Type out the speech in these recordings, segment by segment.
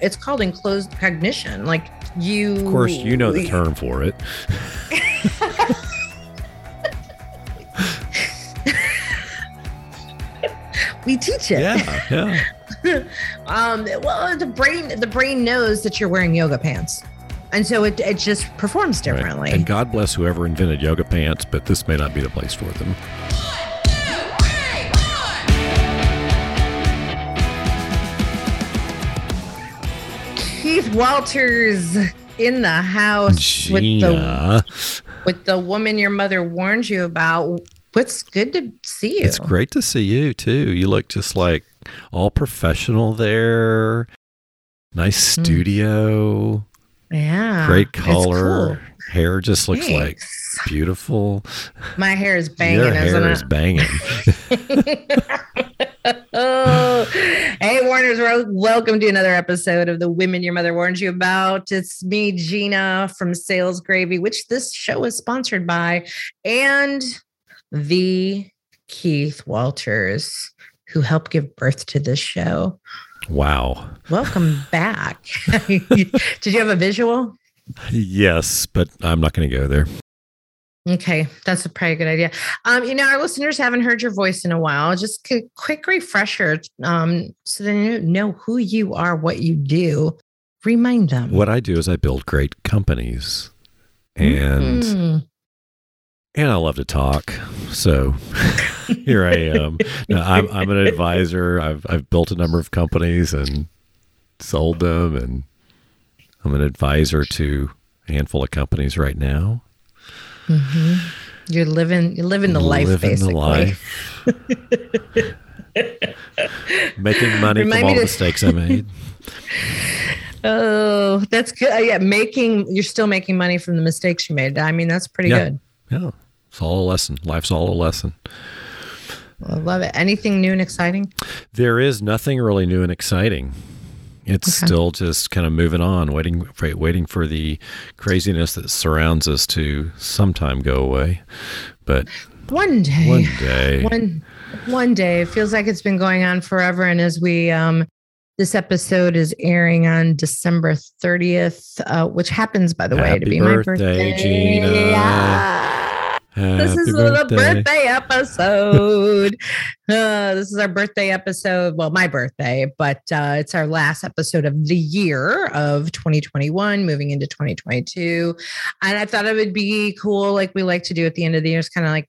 it's called enclothed cognition. Like you Of course, you know the term for it. we teach it. Yeah, yeah. um well the brain the brain knows that you're wearing yoga pants. And so it, it just performs Right. differently. And God bless whoever invented yoga pants, but this may not be the place for them. Walters in the house with the with the woman your mother warned you about. What's good to see you. it's great to see you too. You look just like all professional there. Nice Hmm. studio, Yeah. great it's color. cool. Hair just looks like beautiful. My hair is banging, Your isn't hair it? is banging. oh, hey, Warners Road. Welcome to another episode of the Women Your Mother Warned You About. It's me, Gina from Sales Gravy, which this show is sponsored by, and the Keith Walters, who helped give birth to this show. wow. Welcome back. Did you have a visual? Yes, but I'm not going to go there. Okay, that's a pretty good idea. Um, you know, our listeners haven't heard your voice in a while. Just a quick refresher, um, so they know who you are, what you do. Remind them. What I do is I build great companies, and Mm. and I love to talk. So here I am. I'm I'm an advisor. I've I've built a number of companies and sold them, and I'm an advisor to a handful of companies right now. Mhm. You're living, you're living the life, Living basically. the life. Making money Remind from all the to- mistakes I made. Oh, that's good. Uh, yeah, making you're still making money from the mistakes you made. I mean, that's pretty Yeah. good. Yeah, it's all a lesson. Life's all a lesson. I love it. Anything new and exciting? There is nothing really new and exciting. It's Okay. still just kind of moving on, waiting for waiting for the craziness that surrounds us to sometime go away. But One day. one day, one one day it feels like it's been going on forever and as we um this episode is airing on december 30th uh, which happens by the way to Happy be my birthday, birthday Gina. Yeah. This happy is a birthday. episode. Uh, this is our birthday episode. Well my birthday but uh, it's our last episode of the year of 2021 moving into 2022 and i thought it would be cool like we like to do at the end of the year it's kind of like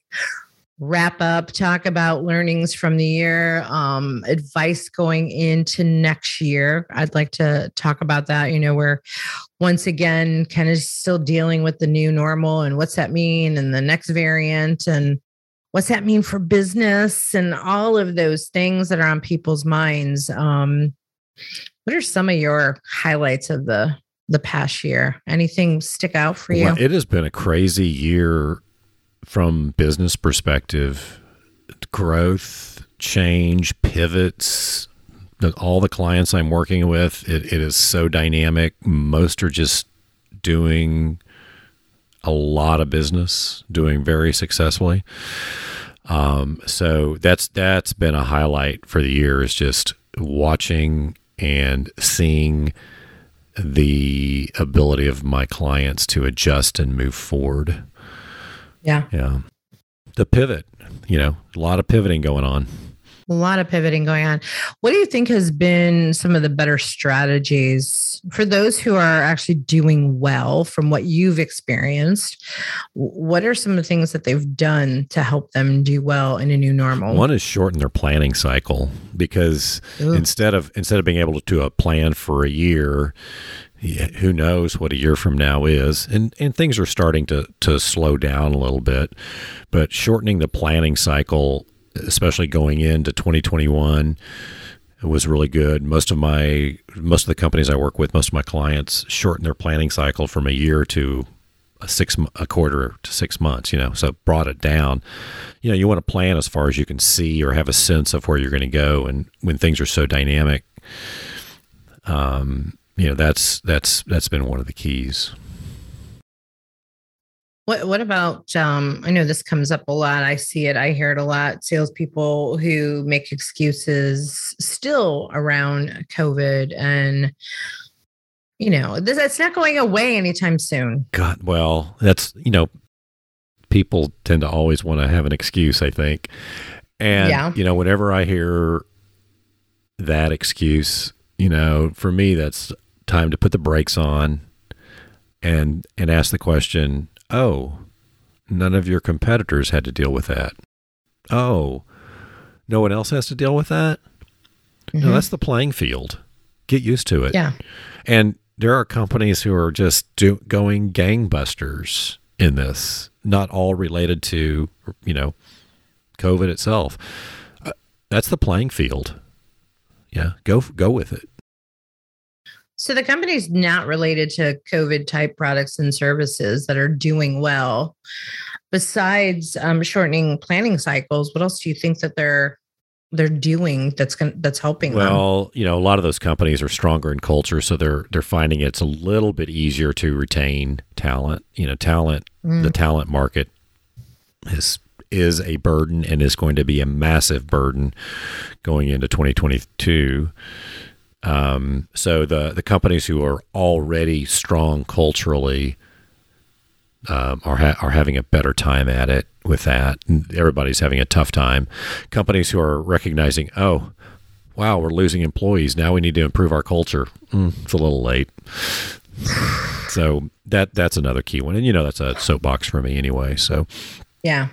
wrap up, talk about learnings from the year, um, advice going into next year. I'd like to talk about that. You know, we're once again kind of still dealing with the new normal and what's that mean and the next variant and what's that mean for business and all of those things that are on people's minds. Um, what are some of your highlights of the the past year? Anything stick out for you? Well, it has been a crazy year from business perspective. Growth, change, pivots. All the clients I'm working with, it, it is so dynamic. Most are just doing a lot of business, doing very successfully. Um, so that's that's been a highlight for the year is just watching and seeing the ability of my clients to adjust and move forward. Yeah. Yeah. The pivot, you know, a lot of pivoting going on. A lot of pivoting going on. What do you think has been some of the better strategies for those who are actually doing well from what you've experienced? What are some of the things that they've done to help them do well in a new normal? One is shorten their planning cycle because Ooh. instead of instead of being able to do a plan for a year, yeah, who knows what a year from now is, and and things are starting to to slow down a little bit, but shortening the planning cycle, especially going into 2021. was really good. Most of my most of the companies I work with, most of my clients shorten their planning cycle from a year to a six a quarter to six months. You know, so brought it down. You know, you want to plan as far as you can see or have a sense of where you're going to go, and when things are so dynamic, um, you know, that's that's that's been one of the keys. What What about? Um, I know this comes up a lot. I see it. I hear it a lot. Salespeople who make excuses still around COVID, and you know, this it's not going away anytime soon. God, well, that's you know, people tend to always want to have an excuse. I think, and Yeah. you know, whenever I hear that excuse, you know, for me, that's time to put the brakes on and and ask the question. Oh, none of your competitors had to deal with that. Oh, no one else has to deal with that. No, Mhm. that's the playing field. Get used to it. Yeah. And there are companies who are just do, going gangbusters in this, not all related to, you know, COVID itself. Uh, that's the playing field. Yeah, go go with it. So the company's not related to COVID type products and services that are doing well. Besides um, shortening planning cycles, what else do you think that they're they're doing that's going that's helping them? Well, you know, a lot of those companies are stronger in culture, so they're they're finding it's a little bit easier to retain talent. You know, talent Mm. the talent market is is a burden and is going to be a massive burden going into 2022. Um, so the the companies who are already strong culturally um, are ha- are having a better time at it with that. Everybody's having a tough time. Companies who are recognizing, oh, wow, we're losing employees. Now we need to improve our culture. Mm, it's a little late. so that that's another key one, and you know that's a soapbox for me anyway. So Yeah.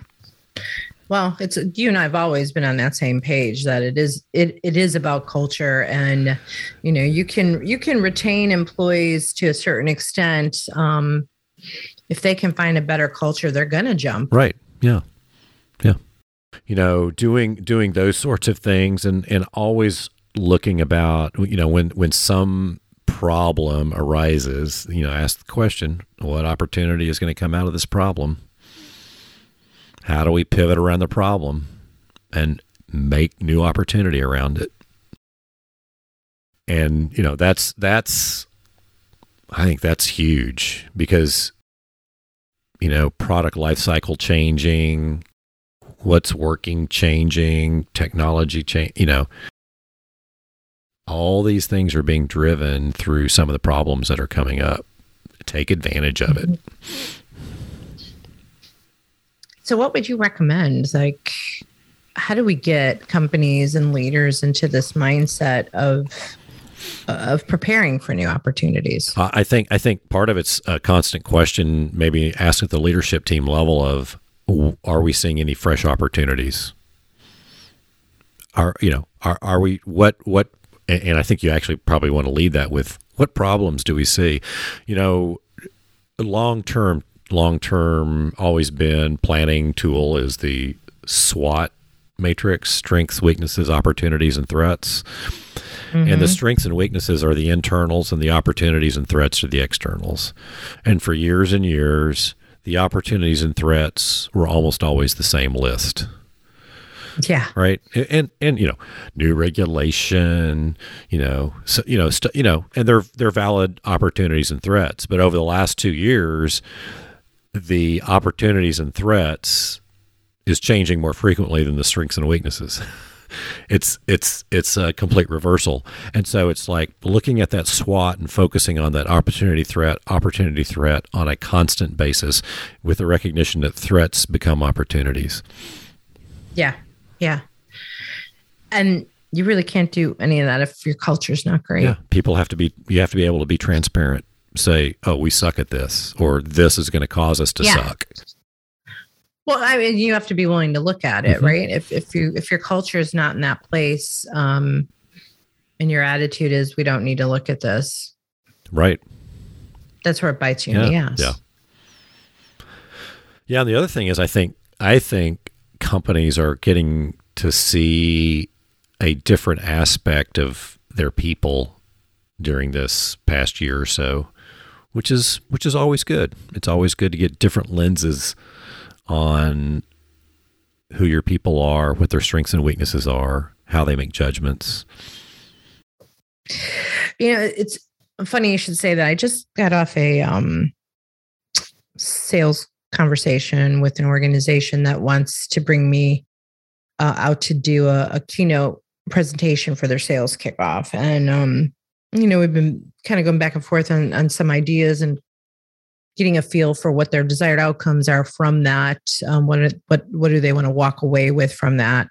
Well, it's you and I've always been on that same page that it is it it is about culture and you know you can you can retain employees to a certain extent um if they can find a better culture they're going to jump. Right. Yeah. Yeah. You know, doing doing those sorts of things and and always looking about you know when when some problem arises, you know, ask the question, what opportunity is going to come out of this problem? How do we pivot around the problem and make new opportunity around it? And you know, that's that's I think that's huge because you know, product life cycle changing, what's working changing, technology change, you know, all these things are being driven through some of the problems that are coming up. Take advantage of it. Mm-hmm. So what would you recommend like how do we get companies and leaders into this mindset of of preparing for new opportunities? Uh, I think I think part of it's a constant question, maybe ask at the leadership team level of, are we seeing any fresh opportunities? Are you know are are we what what? And and I think you actually probably want to lead that with what problems do we see? You know, long term long term always been planning tool is the SWOT matrix: strengths, weaknesses, opportunities, and threats. And the Mhm. strengths and weaknesses are the internals, and the opportunities and threats are the externals. And for years and years, the opportunities and threats were almost always the same list, yeah. right? And and you know, new regulation, you know, so, you know, st- you know, and they're they're valid opportunities and threats. But over the last two years, the opportunities and threats is changing more frequently than the strengths and weaknesses. it's it's it's a complete reversal and so it's like looking at that SWOT and focusing on that opportunity threat opportunity threat on a constant basis with the recognition that threats become opportunities Yeah. Yeah. And you really can't do any of that if your culture's not great. yeah people have to be you have to be able to be transparent say oh we suck at this or this is going to cause us to Yeah. suck Well, I mean, you have to be willing to look at it, Mhm. right? If if you if your culture is not in that place, um, and your attitude is we don't need to look at this, right that's where it bites you in the ass. yeah. Yeah, and the other thing is I think I think companies are getting to see a different aspect of their people during this past year or so, which is which is always good. It's always good to get different lenses on who your people are, what their strengths and weaknesses are, how they make judgments. You know, it's funny you should say that. I just got off a um sales conversation with an organization that wants to bring me uh, out to do a, a, keynote presentation for their sales kickoff. And, um, you know, we've been kind of going back and forth on, on some ideas and getting a feel for what their desired outcomes are from that. Um, what, what, what do they want to walk away with from that?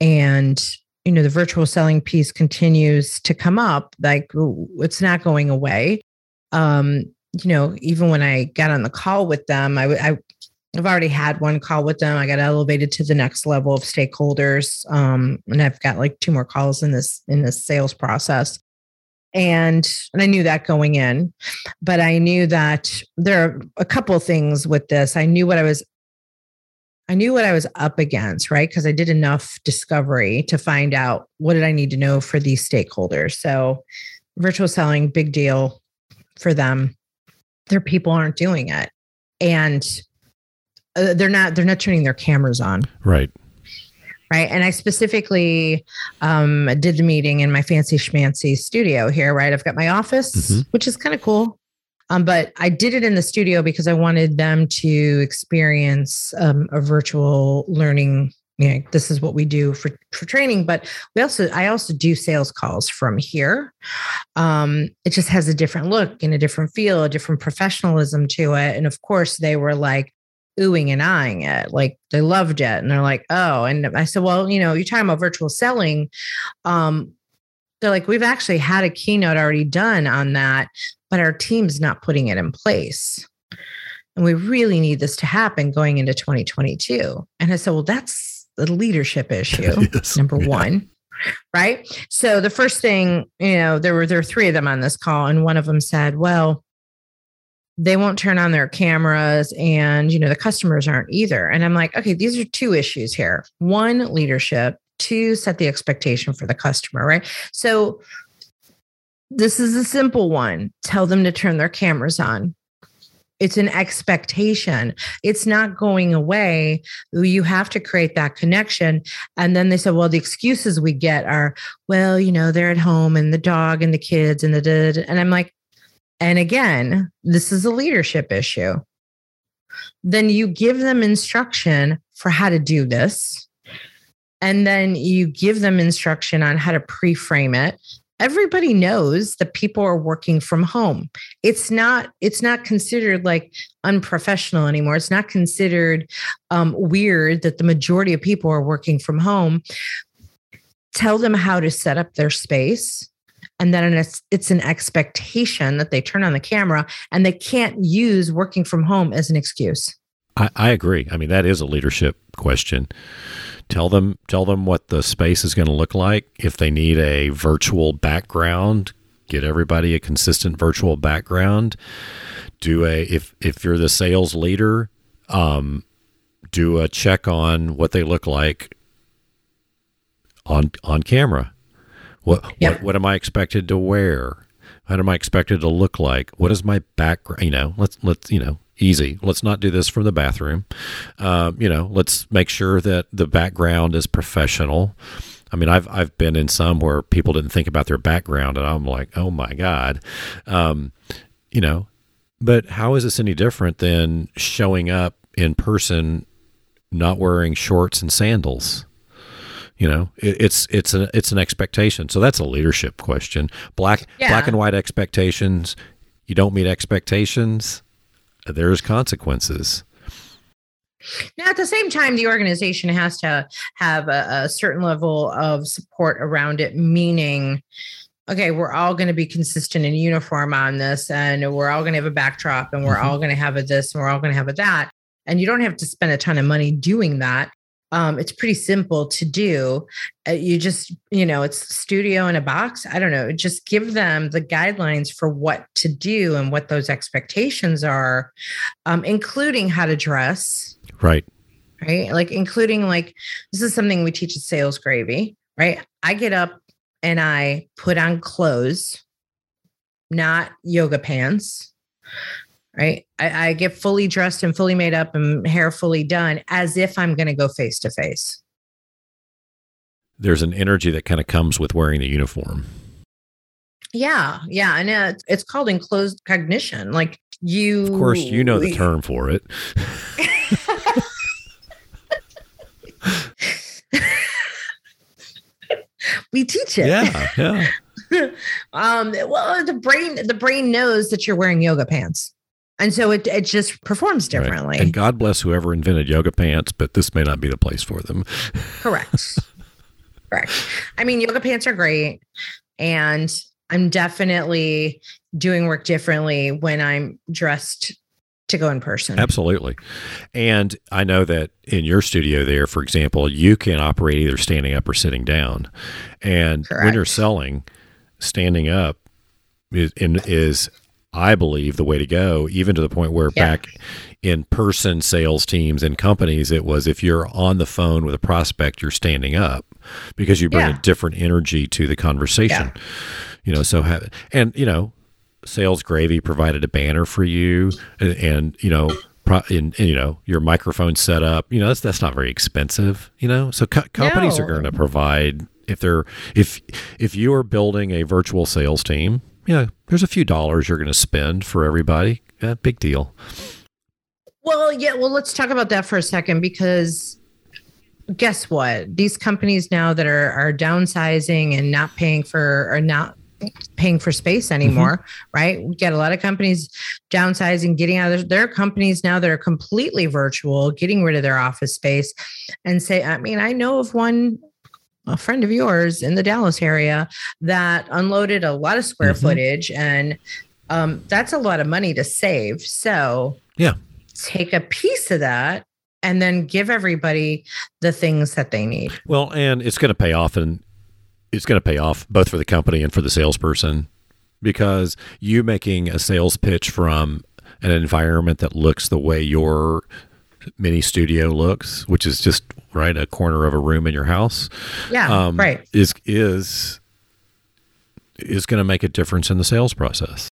And, you know, the virtual selling piece continues to come up. Like it's not going away. Um, you know, even when I got on the call with them, I, I I've already had one call with them. I got elevated to the next level of stakeholders, um, and I've got like two more calls in this in this sales process. And and I knew that going in, but I knew that there are a couple things with this. I knew what I was I knew what I was up against, right? Because I did enough discovery to find out what did I need to know for these stakeholders. So virtual selling, big deal for them. Their people aren't doing it. And uh, they're not they're not turning their cameras on. Right. Right. And I specifically um, did the meeting in my fancy schmancy studio here, right? I've got my office, mm-hmm. which is kind of cool. Um, but I did it in the studio because I wanted them to experience um, a virtual learning. You know, this is what we do for, for training, but we also I also do sales calls from here. Um, it just has a different look and a different feel, a different professionalism to it. And of course, they were like, oohing and eyeing it. Like they loved it. And they're like, oh. And I said, well, you know, you're talking about virtual selling. Um, they're like, we've actually had a keynote already done on that, but our team's not putting it in place. And we really need this to happen going into 2022. And I said, well, that's the leadership issue, yes. number yeah. one. Right. So the first thing, you know, there were there were three of them on this call, and one of them said, Well, they won't turn on their cameras and you know the customers aren't either. And i'm like okay these are two issues here. One leadership. Two set the expectation for the customer right? So this is a simple one. Tell them to turn their cameras on. It's an expectation. It's not going away. You have to create that connection. And then they said well the excuses we get are well you know they're at home and the dog and the kids and the and i'm like and again, this is a leadership issue, then you give them instruction for how to do this. And then you give them instruction on how to pre frame it. Everybody knows that people are working from home. It's not. It's not considered like unprofessional anymore. It's not considered um, weird that the majority of people are working from home. Tell them how to set up their space and then it's it's an expectation that they turn on the camera and they can't use working from home as an excuse. I, I agree. I mean that is a leadership question. Tell them tell them what the space is going to look like. If they need a virtual background get everybody a consistent virtual background. Do a if if you're the sales leader um do a check on what they look like on on camera what, yeah. what what am I expected to wear? What am I expected to look like? What is my background? You know, let's let's you know easy. Let's not do this from the bathroom. Um, you know, let's make sure that the background is professional. I mean, I've I've been in some where people didn't think about their background, and I'm like, oh my god, um, you know. But how is this any different than showing up in person, not wearing shorts and sandals? You know, it, it's it's an it's an expectation. So that's a leadership question. Black yeah. black and white expectations. You don't meet expectations. There's consequences. Now, at the same time, the organization has to have a, a certain level of support around it, meaning, okay, we're all going to be consistent and uniform on this, and we're all going to have a backdrop, and we're mm-hmm. all going to have a this, and we're all going to have a that. And you don't have to spend a ton of money doing that um, it's pretty simple to do. Uh, you just, you know, it's studio in a box. I don't know. Just give them the guidelines for what to do and what those expectations are, um, including how to dress. Right. Right. Like, including, like, this is something we teach at Sales Gravy, right? I get up and I put on clothes, not yoga pants right? I, I, get fully dressed and fully made up and hair fully done as if I'm going to go face to face. There's an energy that kind of comes with wearing the uniform. Yeah, yeah, and it's, it's called enclothed cognition. Like you Of course, you know the term for it. we teach it. Yeah, yeah. um well the brain the brain knows that you're wearing yoga pants and so it, it just performs Right. differently And God bless whoever invented yoga pants, but this may not be the place for them. correct correct i mean yoga pants are great and i'm definitely doing work differently when i'm dressed to go in person Absolutely. And I know that in your studio there, for example, you can operate either standing up or sitting down. And when you're selling, standing up is, in- is I believe, the way to go, even to the point where Yeah. back in person sales teams and companies, it was if you're on the phone with a prospect, you're standing up because you bring Yeah. a different energy to the conversation. You know, so have, and, you know, sales gravy provided a banner for you and, and you know, pro, and, and, you know, your microphone set up, you know, that's, that's not very expensive, you know, so co- companies are going to provide if they're, if, if you are building a virtual sales team, know, there's a few dollars you're going to spend for everybody. Yeah, big deal. Well, yeah. Well, let's talk about that for a second because guess what? These companies now that are are downsizing and not paying for or not paying for space mm-hmm. anymore, right? We get a lot of companies downsizing, getting out of their, their companies now that are completely virtual, getting rid of their office space, and say, I mean, I know of one. A friend of yours in the Dallas area that unloaded a lot of square Mhm. footage, and um, that's a lot of money to save. So, Yeah. take a piece of that and then give everybody the things that they need. Well, and it's going to pay off, and it's going to pay off both for the company and for the salesperson because you making a sales pitch from an environment that looks the way your mini studio looks, which is just right a corner of a room in your house, Yeah, um, right. is is is going to make a difference in the sales process.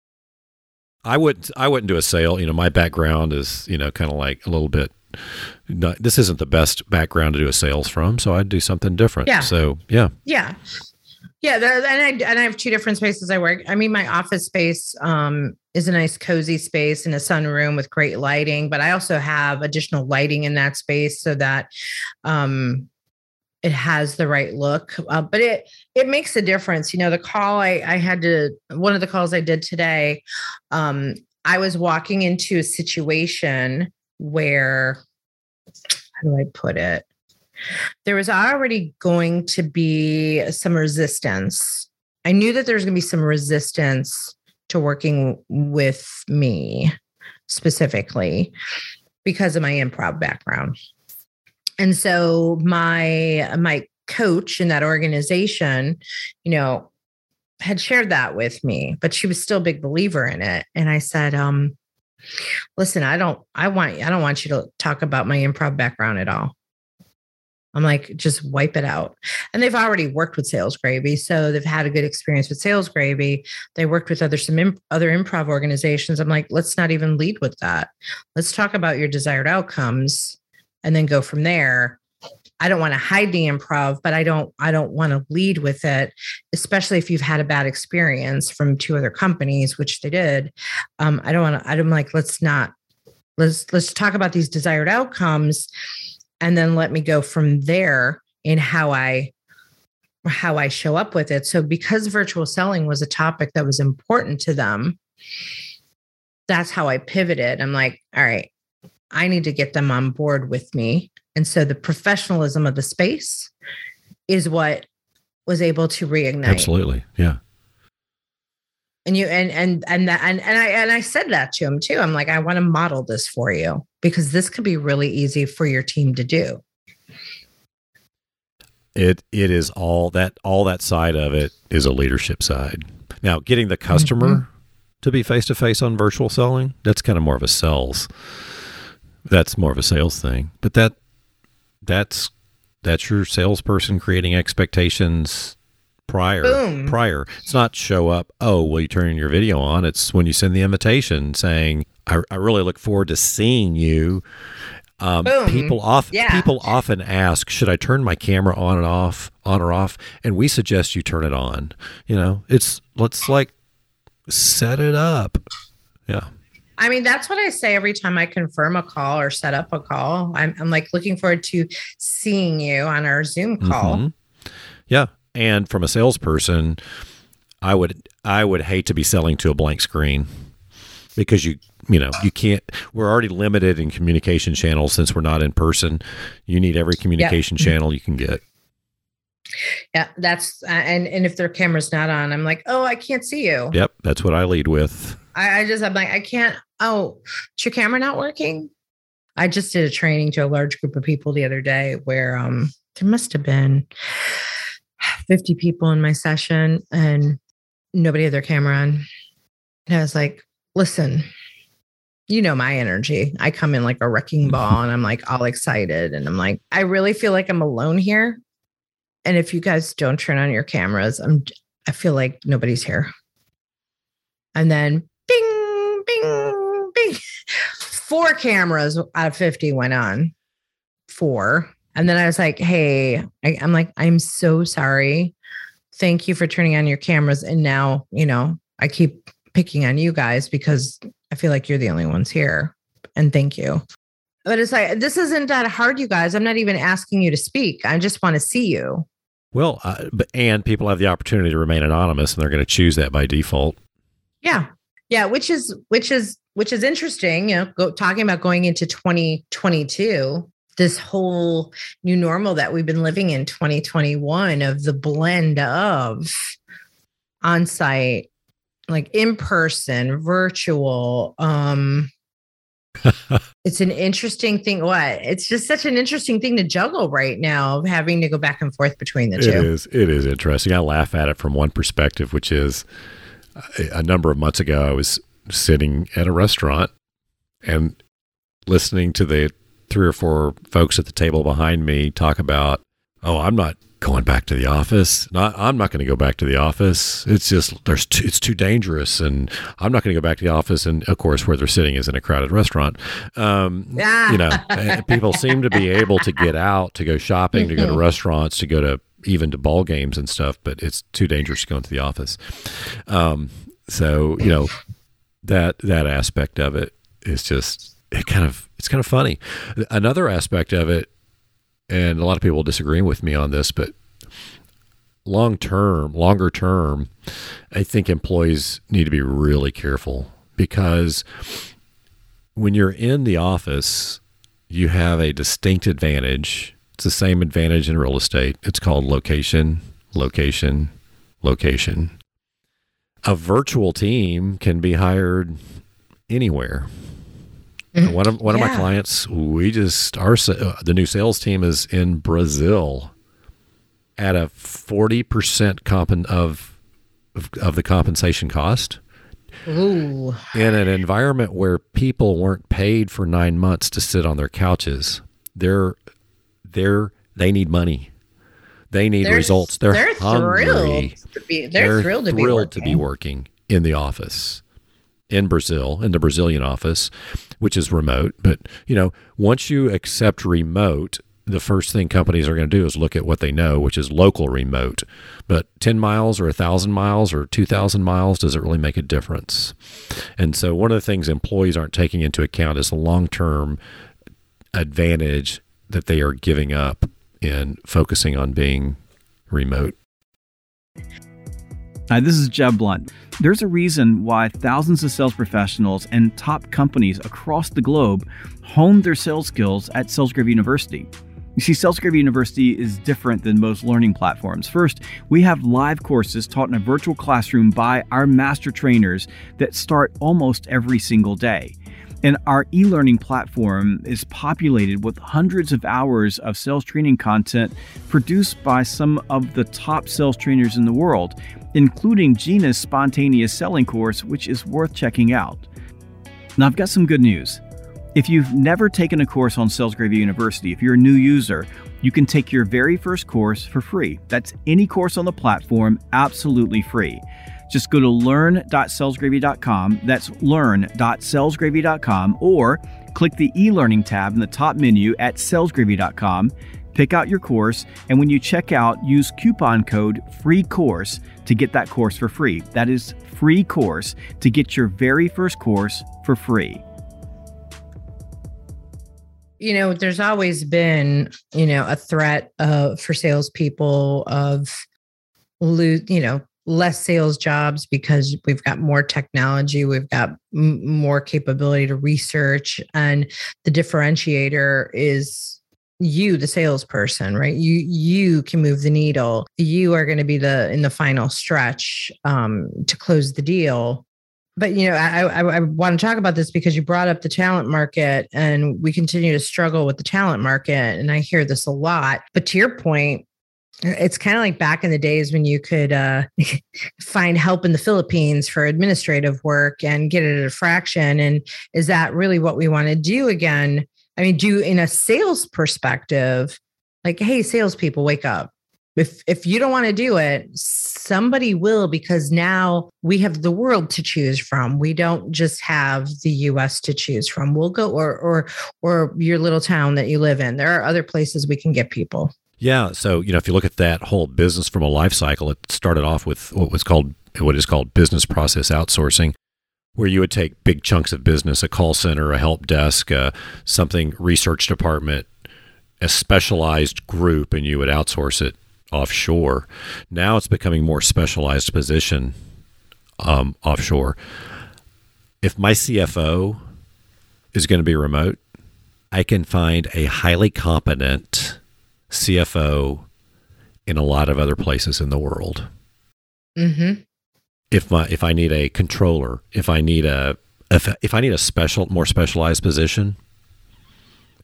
I wouldn't I wouldn't do a sale. You know, my background is you know kind of like a little bit. Not, this isn't the best background to do a sales from, so I'd do something different. Yeah. So yeah, Yeah. Yeah, and I and I have two different spaces I work. I mean, my office space um, is a nice, cozy space in a sunroom with great lighting, but I also have additional lighting in that space so that um, it has the right look. Uh, but it it makes a difference. You know, the call I I had to one of the calls I did today. Um, I was walking into a situation where how do I put it? There was already going to be some resistance. I knew that there was going to be some resistance to working with me specifically because of my improv background. And so my my coach in that organization, you know, had shared that with me, but she was still a big believer in it. And I said, um, listen, I don't I want I don't want you to talk about my improv background at all. I'm like, just wipe it out. And they've already worked with Sales Gravy, so they've had a good experience with Sales Gravy. They worked with other some imp- other improv organizations. I'm like, let's not even lead with that. Let's talk about your desired outcomes, and then go from there. I don't want to hide the improv, but I don't I don't want to lead with it, especially if you've had a bad experience from two other companies, which they did. Um, I don't want to. I'm like, let's not. Let's let's talk about these desired outcomes and then let me go from there in how I how I show up with it. So because virtual selling was a topic that was important to them, that's how I pivoted. I'm like, all right, I need to get them on board with me. And so the professionalism of the space is what was able to reignite. absolutely, yeah. And you and and and that and, and I and I said that to him too. I'm like, I want to model this for you because this could be really easy for your team to do. It it is all that all that side of it is a leadership side. Now, getting the customer Mm-hmm. to be face to face on virtual selling, that's kind of more of a sales. That's more of a sales thing. But that that's that's your salesperson creating expectations prior Boom. prior. It's not show up, oh, will you turn your video on. It's when you send the invitation saying, I, I really look forward to seeing you. Um, people often Yeah. people often ask, should I turn my camera on and off, on or off? And we suggest you turn it on. You know, it's let's like set it up. Yeah. I mean, that's what I say every time I confirm a call or set up a call. I'm, I'm like looking forward to seeing you on our Zoom call. Mm-hmm. Yeah. And from a salesperson, I would I would hate to be selling to a blank screen because you you know you can't we're already limited in communication channels since we're not in person. You need every communication yep. channel you can get. Yeah that's uh, and and if their camera's not on i'm like oh i can't see you. Yep that's what i lead with. I, I just i'm like i can't oh is your camera not working? I just did a training to a large group of people the other day where um there must have been 50 people in my session and nobody had their camera on and i was like listen you know my energy. I come in like a wrecking mm-hmm. ball and I'm like all excited and I'm like I really feel like I'm alone here. And if you guys don't turn on your cameras, I'm I feel like nobody's here. And then bing bing bing four cameras out of 50 went on. Four. And then I was like, "Hey, I, I'm like I'm so sorry. Thank you for turning on your cameras and now, you know, I keep picking on you guys because I feel like you're the only ones here. And thank you. But it's like, this isn't that hard, you guys. I'm not even asking you to speak. I just want to see you. Well, uh, and people have the opportunity to remain anonymous and they're going to choose that by default. Yeah. Yeah. Which is, which is, which is interesting. You know, go, talking about going into 2022, this whole new normal that we've been living in 2021 of the blend of on site like in person, virtual. Um it's an interesting thing. What? It's just such an interesting thing to juggle right now, having to go back and forth between the two. It is. It is interesting. I laugh at it from one perspective, which is a number of months ago, I was sitting at a restaurant and listening to the three or four folks at the table behind me talk about, oh, I'm not going back to the office. Not, I'm not going to go back to the office. It's just there's too, it's too dangerous, and I'm not going to go back to the office. And of course, where they're sitting is in a crowded restaurant. Um, You know, people seem to be able to get out to go shopping, to go to restaurants, to go to even to ball games and stuff, but it's too dangerous to go into the office. Um, so you know that that aspect of it is just it kind of it's kind of funny. Another aspect of it and a lot of people disagree with me on this, but long term, longer term, I think employees need to be really careful because when you're in the office, you have a distinct advantage. It's the same advantage in real estate. It's called location, location, location. A virtual team can be hired anywhere. Mm-hmm. One of one yeah. of my clients, we just our uh, the new sales team is in Brazil at a forty percent comp of, of of the compensation cost. Ooh. In an environment where people weren't paid for nine months to sit on their couches, they're they're they need money. They need they're, results. They're, they're hungry. Thrilled to be, they're, they're thrilled, to, thrilled be to be working in the office in Brazil, in the Brazilian office, which is remote. But, you know, once you accept remote, the first thing companies are going to do is look at what they know, which is local remote. But 10 miles or 1,000 miles or 2,000 miles, does it really make a difference? And so, one of the things employees aren't taking into account is the long term advantage that they are giving up in focusing on being remote. Hi, this is Jeb Blount. There's a reason why thousands of sales professionals and top companies across the globe honed their sales skills at SalesGravy University. You see, SalesGravy University is different than most learning platforms. First, we have live courses taught in a virtual classroom by our master trainers that start almost every single day. And our e learning platform is populated with hundreds of hours of sales training content produced by some of the top sales trainers in the world, including Gina's spontaneous selling course, which is worth checking out. Now, I've got some good news. If you've never taken a course on SalesGravy University, if you're a new user, you can take your very first course for free. That's any course on the platform, absolutely free. Just go to learn.salesgravy.com. That's learn.salesgravy.com or click the e learning tab in the top menu at salesgravy.com. Pick out your course, and when you check out, use coupon code FREE COURSE to get that course for free. That is free course to get your very first course for free. You know, there's always been, you know, a threat uh, for salespeople of lose, you know, less sales jobs because we've got more technology, we've got m- more capability to research, and the differentiator is you the salesperson right? You you can move the needle. You are going to be the in the final stretch um, to close the deal. But you know I, I, I want to talk about this because you brought up the talent market and we continue to struggle with the talent market and i hear this a lot. But to your point it's kind of like back in the days when you could uh, find help in the Philippines for administrative work and get it at a fraction. And is that really what we want to do again? I mean, do in a sales perspective, like, hey, salespeople, wake up. If if you don't want to do it, somebody will because now we have the world to choose from. We don't just have the US to choose from. We'll go or or or your little town that you live in. There are other places we can get people. Yeah. So, you know, if you look at that whole business from a life cycle, it started off with what was called what is called business process outsourcing where you would take big chunks of business, a call center, a help desk, uh, something research department, a specialized group, and you would outsource it offshore. Now it's becoming more specialized position um, offshore. If my CFO is going to be remote, I can find a highly competent CFO in a lot of other places in the world. Mm-hmm if my if I need a controller, if I need a if if I need a special more specialized position,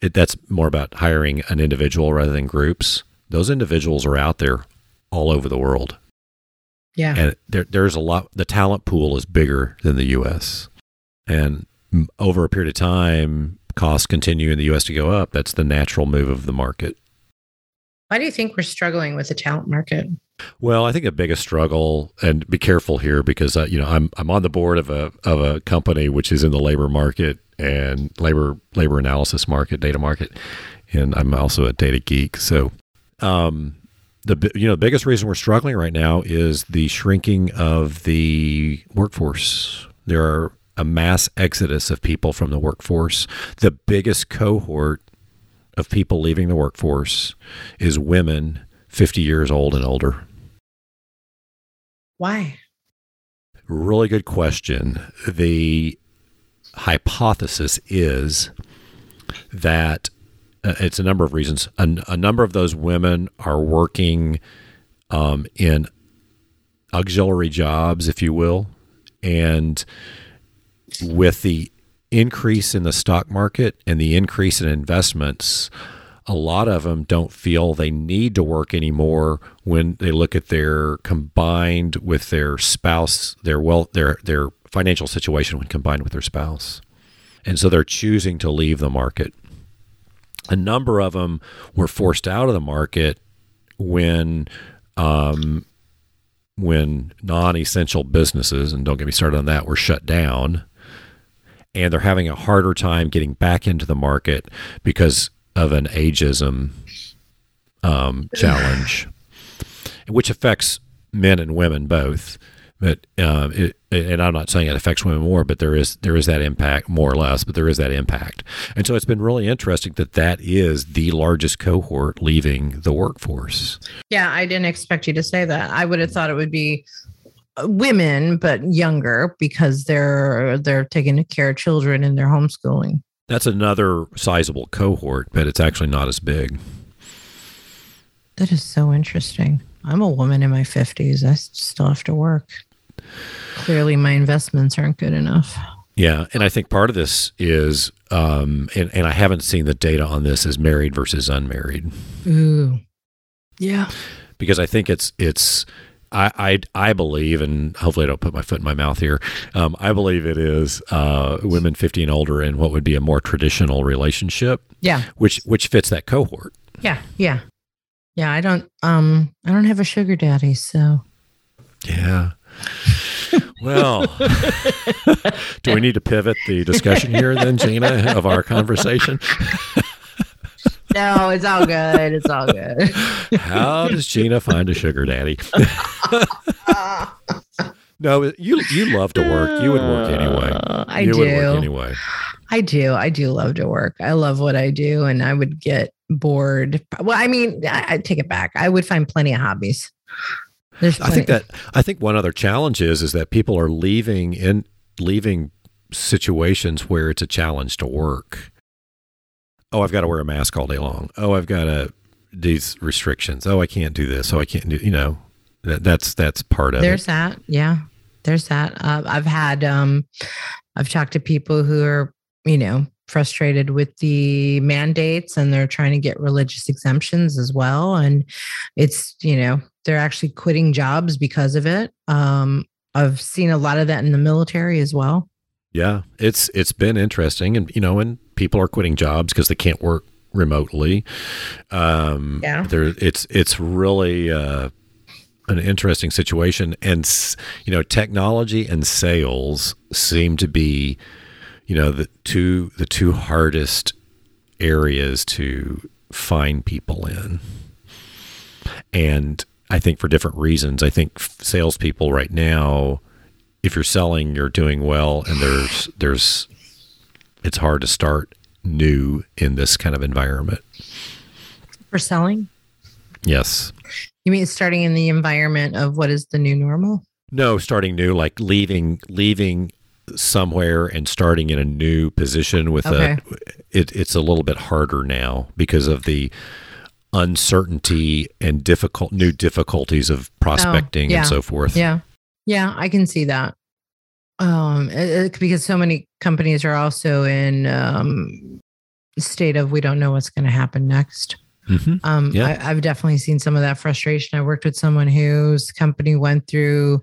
it, that's more about hiring an individual rather than groups. Those individuals are out there all over the world. Yeah, and there, there's a lot. The talent pool is bigger than the U.S. And over a period of time, costs continue in the U.S. to go up. That's the natural move of the market. Why do you think we're struggling with the talent market? Well, I think the biggest struggle, and be careful here because uh, you know I'm I'm on the board of a of a company which is in the labor market and labor labor analysis market, data market, and I'm also a data geek. So, um, the you know the biggest reason we're struggling right now is the shrinking of the workforce. There are a mass exodus of people from the workforce. The biggest cohort of people leaving the workforce is women 50 years old and older. Why? Really good question. The hypothesis is that uh, it's a number of reasons. A, a, number of those women are working um, in auxiliary jobs, if you will, and with the increase in the stock market and the increase in investments, a lot of them don't feel they need to work anymore when they look at their combined with their spouse, their wealth, their their financial situation when combined with their spouse, and so they're choosing to leave the market. A number of them were forced out of the market when um, when non-essential businesses, and don't get me started on that, were shut down, and they're having a harder time getting back into the market because of an ageism um, challenge, which affects men and women both. But uh, it, and I'm not saying it affects women more, but there is there is that impact more or less, but there is that impact, and so it's been really interesting that that is the largest cohort leaving the workforce. Yeah, I didn't expect you to say that. I would have thought it would be women, but younger because they're they're taking care of children and they're homeschooling. That's another sizable cohort, but it's actually not as big. That is so interesting. I'm a woman in my 50s. I still have to work. Clearly, my investments aren't good enough. Yeah, and I think part of this is, um, and, and I haven't seen the data on this, is married versus unmarried. Ooh, yeah. Because I think it's it's I, I, I believe, and hopefully I don't put my foot in my mouth here. Um, I believe it is uh, women fifty and older in what would be a more traditional relationship. Yeah, which which fits that cohort. Yeah, yeah, yeah. I don't um I don't have a sugar daddy, so yeah. Well, do we need to pivot the discussion here then, Gina, of our conversation? no, it's all good. It's all good. How does Gina find a sugar daddy? no, you you love to work. You would work anyway. Uh, I you do. would work anyway. I do. I do love to work. I love what I do, and I would get bored. Well, I mean, I, I take it back. I would find plenty of hobbies. There's I think that I think one other challenge is is that people are leaving in leaving situations where it's a challenge to work. Oh, I've got to wear a mask all day long. Oh, I've got to these restrictions. Oh, I can't do this. Oh, I can't do. You know, that, that's that's part of there's it. that. Yeah, there's that. Uh, I've had. um I've talked to people who are, you know, frustrated with the mandates, and they're trying to get religious exemptions as well. And it's, you know, they're actually quitting jobs because of it. Um, I've seen a lot of that in the military as well. Yeah, it's it's been interesting, and you know, and people are quitting jobs because they can't work remotely. Um, Yeah. there it's it's really uh, an interesting situation, and you know, technology and sales seem to be, you know, the two the two hardest areas to find people in, and I think for different reasons. I think salespeople right now if you're selling, you're doing well, and there's there's it's hard to start new in this kind of environment. For selling, Yes. you mean starting in the environment of what is the new normal? No, starting new, like leaving leaving somewhere and starting in a new position with Okay. a it, it's a little bit harder now because of the uncertainty and difficult new difficulties of oh, prospecting Oh, yeah. and so forth. Yeah. Yeah, I can see that. Um, it- it- because so many companies are also in um state of we don't know what's going to happen next. hmm Um, Yeah. I, I've definitely seen some of that frustration. I worked with someone whose company went through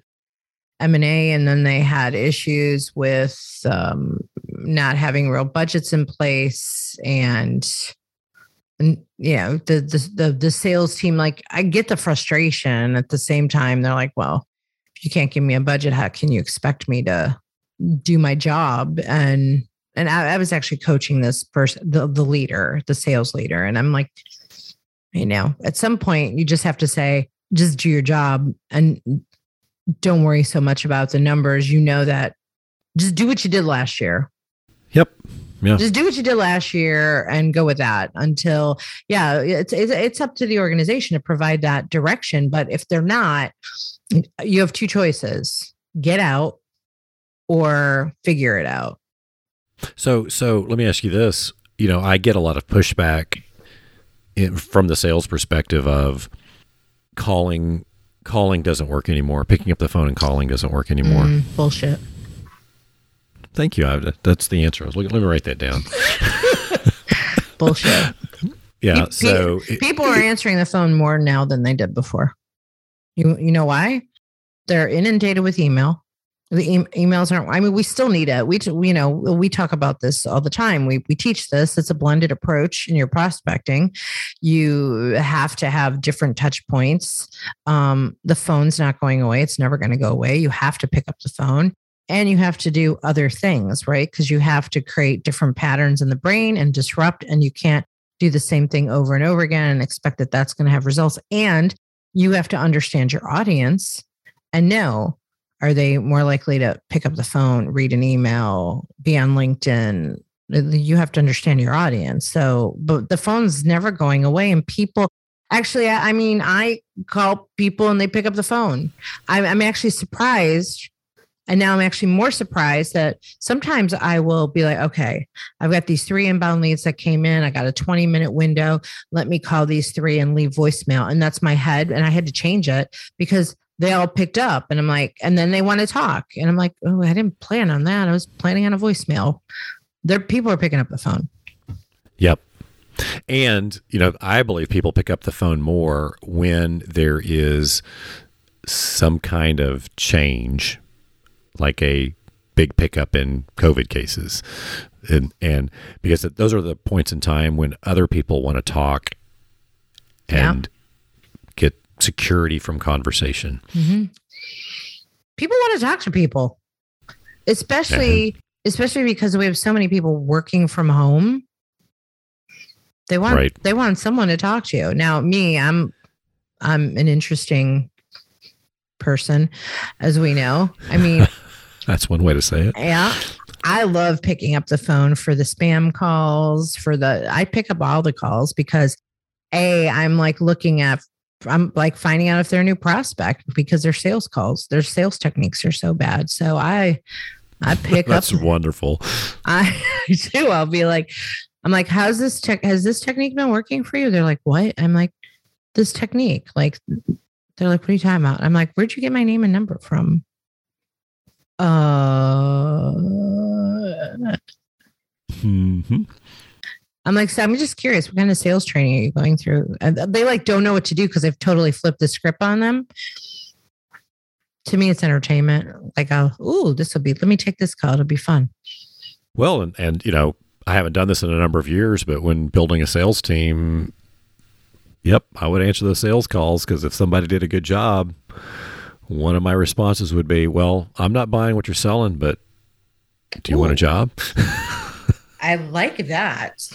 M and A, and then they had issues with um, not having real budgets in place, and and you know the, the the the sales team. Like I get the frustration. At the same time, they're like, well, you can't give me a budget, how can you expect me to do my job? And and I, I was actually coaching this person, the, the leader, the sales leader, and I'm like, you know, at some point you just have to say, just do your job and don't worry so much about the numbers. You know that just do what you did last year. Yep. Yeah. Just do what you did last year and go with that until, yeah, it's, it's, it's up to the organization to provide that direction. But if they're not, you have two choices get out or figure it out. So, so let me ask you this. You know, I get a lot of pushback in, from the sales perspective of calling. Calling doesn't work anymore. Picking up the phone and calling doesn't work anymore. Mm, bullshit. Thank you. I, that's the answer. Let, let me write that down. Bullshit. Yeah. So, it- People are answering the phone more now than they did before. You you know why? They're inundated with email. The e- emails aren't. I mean, we still need it. We you know we talk about this all the time. We we teach this. It's a blended approach in your prospecting. You have to have different touch points. Um, the phone's not going away. It's never going to go away. You have to pick up the phone. And you have to do other things, right? Because you have to create different patterns in the brain and disrupt, and you can't do the same thing over and over again and expect that that's going to have results. And you have to understand your audience and know are they more likely to pick up the phone, read an email, be on LinkedIn? You have to understand your audience. So, but the phone's never going away. And people actually, I mean, I call people and they pick up the phone. I'm actually surprised. And now I'm actually more surprised that sometimes I will be like, okay, I've got these three inbound leads that came in. I got a 20 minute window. Let me call these three and leave voicemail. And that's my head. And I had to change it because they all picked up. And I'm like, and then they want to talk. And I'm like, oh, I didn't plan on that. I was planning on a voicemail. There, people are picking up the phone. Yep. And, you know, I believe people pick up the phone more when there is some kind of change, like a big pickup in COVID cases. And, and because those are the points in time when other people want to talk Yeah. and get security from conversation. Mm-hmm. People want to talk to people, especially especially because we have so many people working from home. They want Right. they want someone to talk to. Now, me, I'm I'm an interesting person, as we know. I mean, That's one way to say it. yeah. I love picking up the phone for the spam calls, for the I pick up all the calls because A, I'm like looking at I'm like finding out if they're a new prospect because their sales calls, their sales techniques are so bad. So I I pick up That's wonderful. I do. I'll be like, I'm like, how's this tech? Has this technique been working for you? They're like, what? I'm like, this technique. Like, they're like, what are you talking about? I'm like, where'd you get my name and number from? Uh, hmm I'm like, so I'm just curious, what kind of sales training are you going through? And they like don't know what to do because they've totally flipped the script on them. To me, it's entertainment. Like, oh, this will be. Let me take this call. It'll be fun. Well, and, and you know, I haven't done this in a number of years, but when building a sales team, yep, I would answer the sales calls because if somebody did a good job, one of my responses would be, "Well, I'm not buying what you're selling, but do you want a job?" I like that.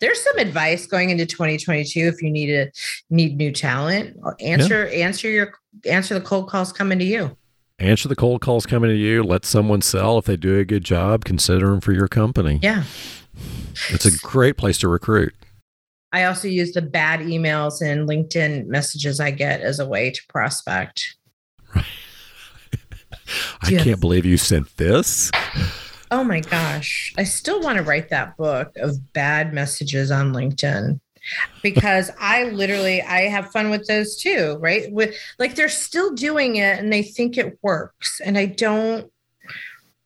There's some advice going into 2022 if you need a need new talent. Answer answer your answer the cold calls coming to you. answer the cold calls coming to you. Let someone sell. If they do a good job, consider them for your company. Yeah. It's a great place to recruit. I also use the bad emails and LinkedIn messages I get as a way to prospect. I Yes. can't believe you sent this. Oh my gosh. I still want to write that book of bad messages on LinkedIn because I literally I have fun with those too, right? With like they're still doing it and they think it works and I don't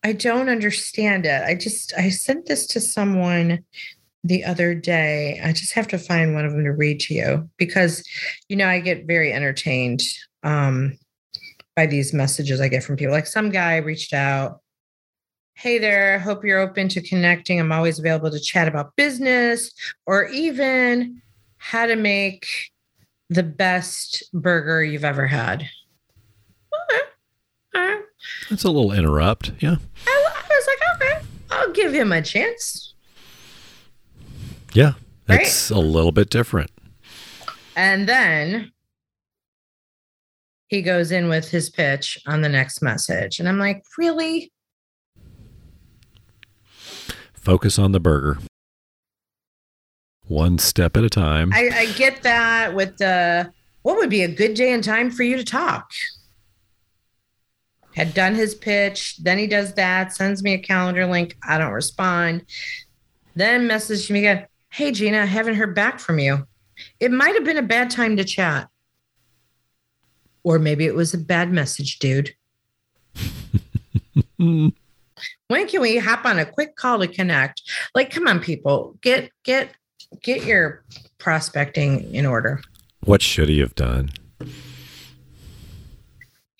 I don't understand it. I just I sent this to someone the other day. I just have to find one of them to read to you because you know I get very entertained um by these messages I get from people. Like some guy reached out Hey there, hope you're open to connecting. I'm always available to chat about business or even how to make the best burger you've ever had. Okay. All right. It's a little interrupt. Yeah. I, I was like, okay, I'll give him a chance. Yeah. Right. It's a little bit different. And then he goes in with his pitch on the next message. And I'm like, really? Focus on the burger. One step at a time. I, I get that with the what would be a good day and time for you to talk. Had done his pitch, then he does that, sends me a calendar link. I don't respond. Then messaged me again. Hey Gina, I haven't heard back from you. It might have been a bad time to chat. Or maybe it was a bad message, dude. When can we hop on a quick call to connect? Like, come on, people, get get get your prospecting in order. what should he have done?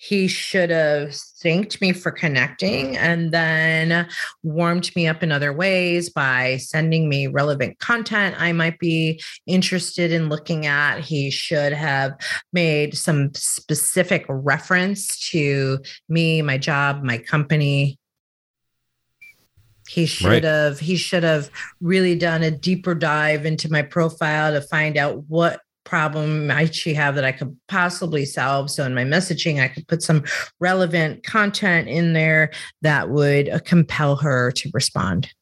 He should have thanked me for connecting and then warmed me up in other ways by sending me relevant content I might be interested in looking at. He should have made some specific reference to me, my job, my company. He should Right. have he should have really done a deeper dive into my profile to find out what problem might she have that I could possibly solve. So in my messaging, I could put some relevant content in there that would uh, compel her to respond.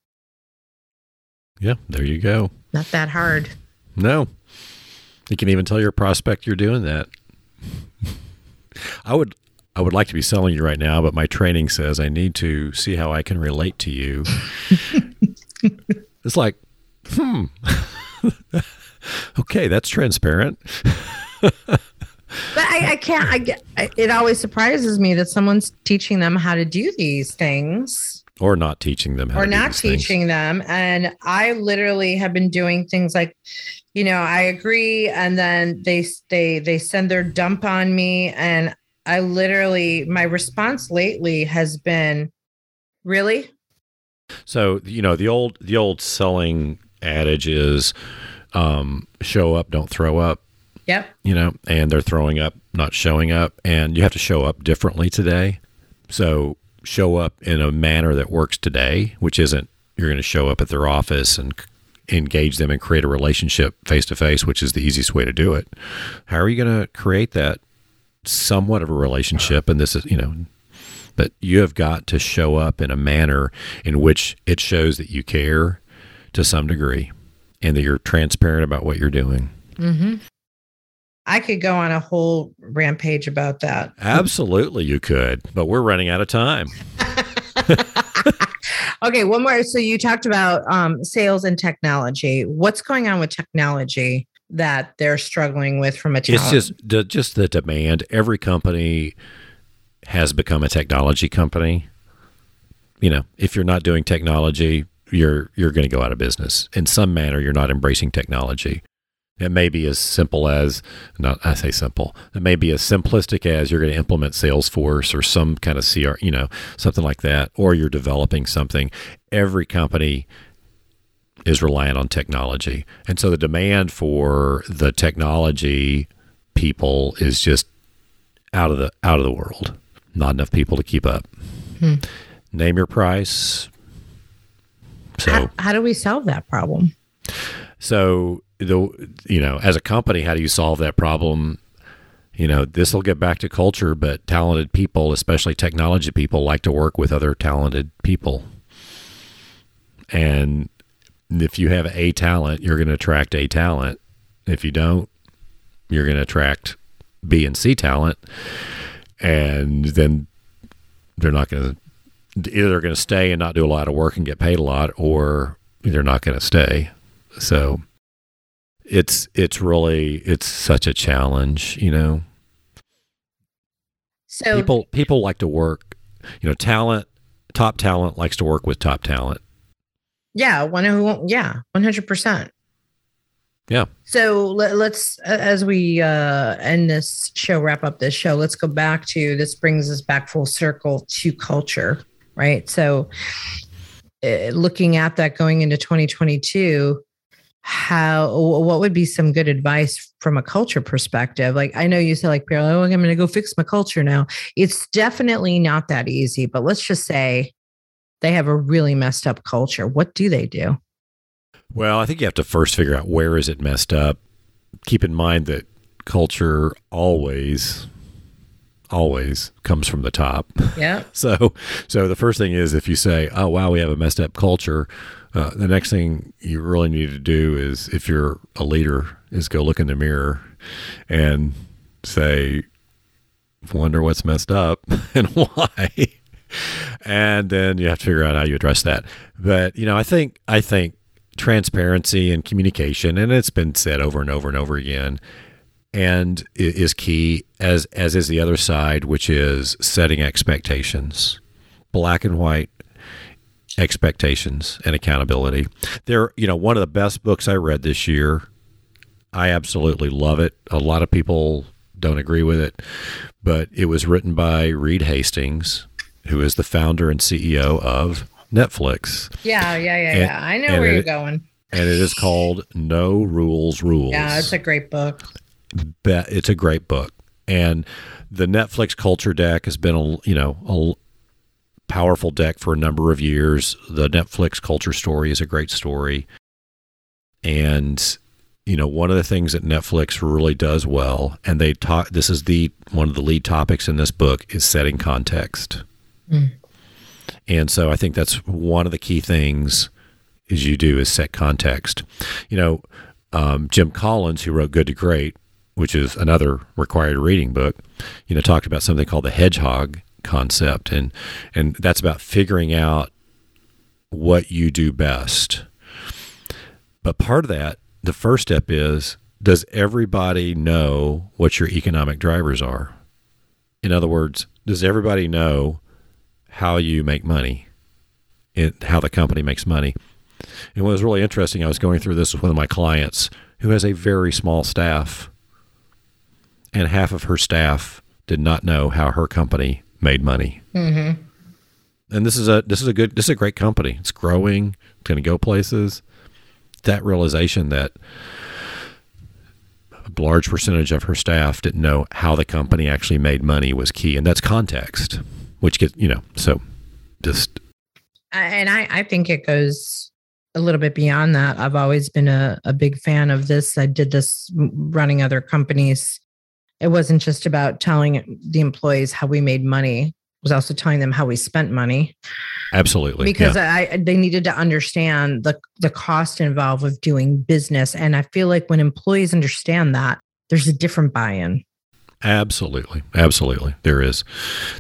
Yeah, there you go. Not that hard. No. You can even tell your prospect you're doing that. I would I would like to be selling you right now, but my training says I need to see how I can relate to you. it's like, hmm. okay, that's transparent. But I, I can't. I get. It always surprises me that someone's teaching them how to do these things Or not teaching them how or to do not these things. teaching them. And I literally have been doing things like, you know, I agree, and then they they they send their dump on me, and I literally my response lately has been, really. So you know the old the old selling adage is um, show up, don't throw up. Yep. You know, and they're throwing up, not showing up, and you have to show up differently today. So show up in a manner that works today, which isn't you're going to show up at their office and engage them and create a relationship face to face, which is the easiest way to do it. How are you going to create that somewhat of a relationship? And this is, you know, but you have got to show up in a manner in which it shows that you care to some degree and that you're transparent about what you're doing. Mm-hmm. I could go on a whole rampage about that. Absolutely, you could, but we're running out of time. okay, one more. So you talked about um, sales and technology. What's going on with technology that they're struggling with from a talent? It's just the, just the demand. Every company has become a technology company. You know, if you're not doing technology, you're you're going to go out of business in some manner. You're not embracing technology. It may be as simple as, not I say simple. It may be as simplistic as you're going to implement Salesforce or some kind of CR, you know, something like that, or you're developing something. Every company is reliant on technology, and so the demand for the technology people is just out of the out of the world. Not enough people to keep up. Hmm. Name your price. So, how, how do we solve that problem? So the you know as a company how do you solve that problem? You know this will get back to culture but talented people especially technology people like to work with other talented people. And if you have a talent you're going to attract a talent. If you don't you're going to attract b and c talent. And then they're not going to either they're going to stay and not do a lot of work and get paid a lot or they're not going to stay so it's it's really it's such a challenge, you know. So people people like to work, you know, talent, top talent likes to work with top talent. Yeah, one who yeah, 100%. Yeah. So let, us as we uh, end this show, wrap up this show. Let's go back to this brings us back full circle to culture, right? So, uh, looking at that going into 2022, how what would be some good advice from a culture perspective? Like i know you said like oh i'm going to go fix my culture now. It's definitely not that easy but let's just say they have a really messed up culture. What do they do? Well i think you have to first figure out where is it messed up. Keep in mind that culture always always comes from the top yeah so so the first thing is if you say oh wow we have a messed up culture uh, the next thing you really need to do is, if you're a leader, is go look in the mirror and say, "Wonder what's messed up and why." and then you have to figure out how you address that. But you know, I think I think transparency and communication, and it's been said over and over and over again, and is key as as is the other side, which is setting expectations, black and white expectations and accountability. They're, you know, one of the best books I read this year. I absolutely love it. A lot of people don't agree with it, but it was written by Reed Hastings, who is the founder and CEO of Netflix. Yeah, yeah, yeah, and, yeah. I know where it, you're going. And it is called No Rules Rules. Yeah, it's a great book. It's a great book. And the Netflix culture deck has been a you know a, powerful deck for a number of years. The Netflix culture story is a great story. And you know, one of the things that Netflix really does well, and they talk this is the one of the lead topics in this book is setting context. Mm. And so I think that's one of the key things is you do is set context. You know, um, Jim Collins, who wrote Good to Great, which is another required reading book, you know, talked about something called the hedgehog concept. And and that's about figuring out what you do best. But part of that the first step is does everybody know what your economic drivers are? In other words does everybody know how you make money? And how the company makes money? And what was really interesting i was going through this with one of my clients who has a very small staff and half of her staff did not know how her company made money. Mm-hmm. And this is a this is a good this is a great company. It's growing. It's going to go places. That realization that a large percentage of her staff didn't know how the company actually made money was key, and that's context, which gets you know so just. And I I think it goes a little bit beyond that, I've always been a, a big fan of this. I did this running other companies. It wasn't just about telling the employees how we made money. It was also telling them how we spent money. Absolutely. Because yeah. I they needed to understand the the cost involved with doing business. And I feel like when employees understand that, there's a different buy-in. Absolutely. Absolutely. There is.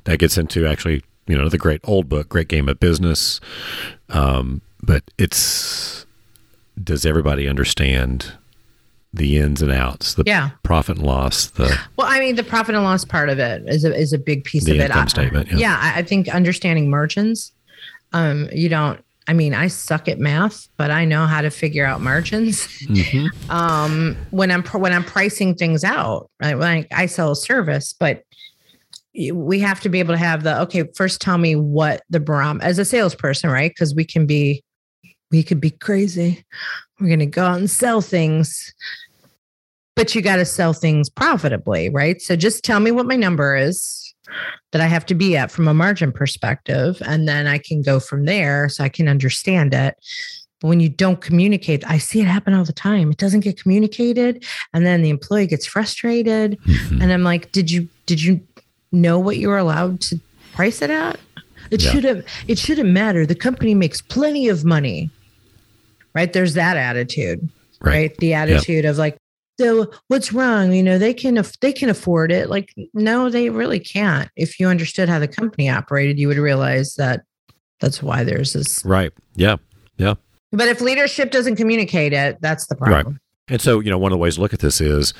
That gets into actually, you know, the great old book, Great Game of Business. Um, but it's does everybody understand the ins and outs, the yeah. profit and loss, the well, I mean, the profit and loss part of it is a, is a big piece of it. income statement. Yeah. yeah, I think understanding margins. Um, you don't. I mean, I suck at math, but I know how to figure out margins. Mhm. Um, when I'm when I'm pricing things out, right? Like I sell a service, but we have to be able to have the okay. First, tell me what the barom as a salesperson, right? Because we can be, we could be crazy. We're going to go out and sell things, but you got to sell things profitably, right? So just tell me what my number is that I have to be at from a margin perspective. And then I can go from there so I can understand it. But when you don't communicate, I see it happen all the time. It doesn't get communicated. And then the employee gets frustrated. Mhm. And I'm like, did you did you know what you were allowed to price it at? It Yeah. should have it shouldn't matter. The company makes plenty of money. Right? There's that attitude. Right. Right. The attitude of like, so what's wrong? You know, they can they can afford it. Like, no, they really can't. If you understood how the company operated, you would realize that that's why there's this. Right. Yeah. Yeah. But if leadership doesn't communicate it, that's the problem. right. And so, you know, one of the ways to look at this is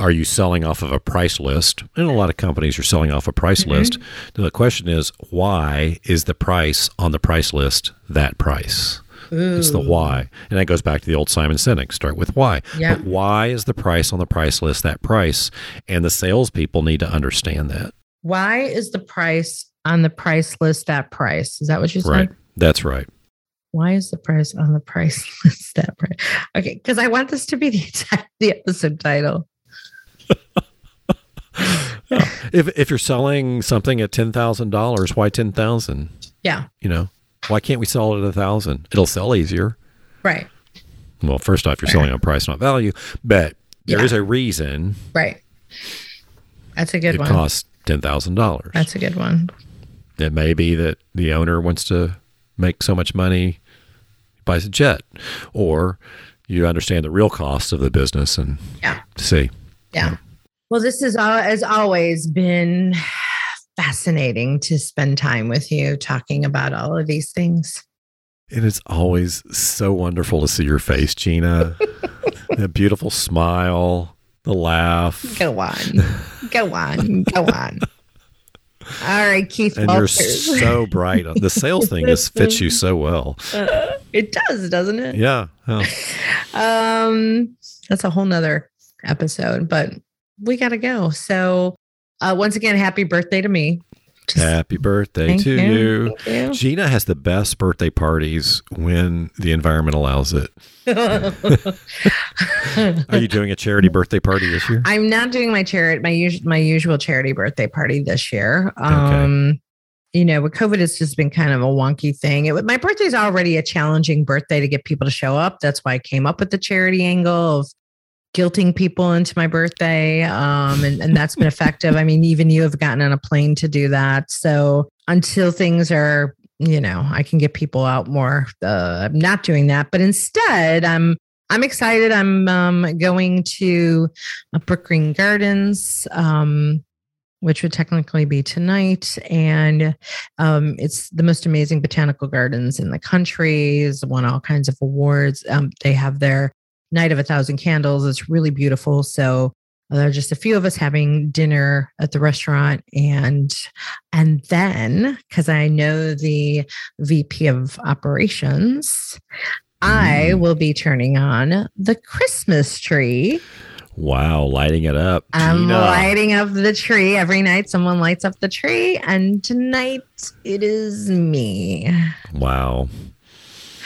are you selling off of a price list? And a lot of companies are selling off a price Mhm. list. The question is, why is the price on the price list that price? It's the why. And that goes back to the old Simon Sinek start with why. Yeah. But why is the price on the price list that price? And the salespeople need to understand that. Why is the price on the price list that price? Is that what you said? Right. That's right. Why is the price on the price list that price? Okay, because I want this to be the the episode title. If if you're selling something at ten thousand dollars, why ten thousand? Yeah. You know, why can't we sell it at a thousand? It'll sell easier. Right. Well, first off, you're selling on price, not value, but there Yeah. is a reason Right. That's a good it one. It costs ten thousand dollars. That's a good one. It may be that the owner wants to make so much money, buys a jet, or you understand the real cost of the business and Yeah. see. Yeah. Well, this has al- has always been fascinating to spend time with you talking about all of these things. And it's always so wonderful to see your face, Gina. the beautiful smile, the laugh. Go on. Go on. Go on. All right, Keith And you're so bright. The sales thing just fits you so well. it does, doesn't it? Yeah. yeah. Um, that's a whole nother episode, but we gotta go. So uh once again, happy birthday to me. Just- Happy birthday to you. Thank you. Gina has the best birthday parties when the environment allows it. Are you doing a charity birthday party this year? I'm not doing my charity, my usual, my usual charity birthday party this year. Um, you know, with COVID, it's just been kind of a wonky thing. It, my birthday is already a challenging birthday to get people to show up. That's why I came up with the charity angle of guilting people into my birthday. Um, and, and that's been effective. I mean, even you have gotten on a plane to do that. So until things are, you know, I can get people out more. Uh, I'm not doing that, but instead, I'm I'm excited. I'm um, going to uh, Brookgreen Gardens, um, which would technically be tonight, and um, it's the most amazing botanical gardens in the country. It's won all kinds of awards. Um, they have their Night of a Thousand Candles. It's really beautiful. So uh, there are just a few of us having dinner at the restaurant, and and then because I know the VP of operations. I Mm. will be turning on the Christmas tree. Wow, lighting it up. I'm Gina. lighting up the tree every night. Someone lights up the tree, and tonight it is me. Wow.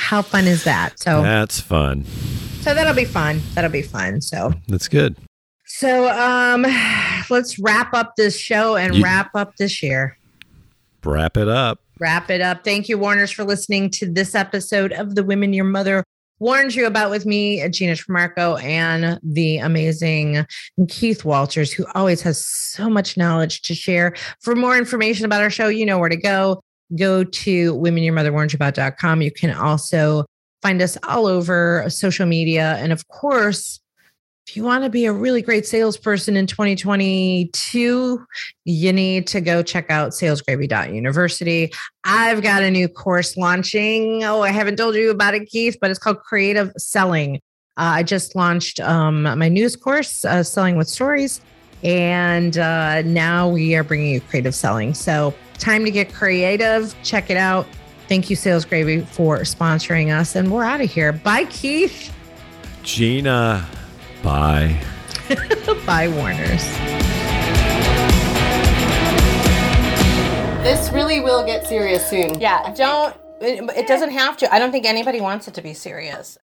How fun is that? So, That's fun. so that'll be fun. That'll be fun. So, That's good. so um, let's wrap up this show and You- wrap up this year. Wrap it up. Wrap it up. Thank you, Warners, for listening to this episode of the Women Your Mother warned you about with me, Gina Trimarco, and the amazing Keith Walters, who always has so much knowledge to share. For more information about our show, you know where to go. Go to womenyourmother You can also find us all over social media. And of course, if you want to be a really great salesperson in 2022, you need to go check out salesgravy.university. I've got a new course launching. Oh, I haven't told you about it, Keith, but it's called Creative Selling. Uh, I just launched um, my news course, uh, Selling with Stories, and uh, now we are bringing you creative selling. So, time to get creative. Check it out. Thank you, Sales Gravy, for sponsoring us, and we're out of here. Bye, Keith. Gina. Bye. Bye, Warners. This really will get serious soon. Yeah, don't. It, it doesn't have to. I don't think anybody wants it to be serious.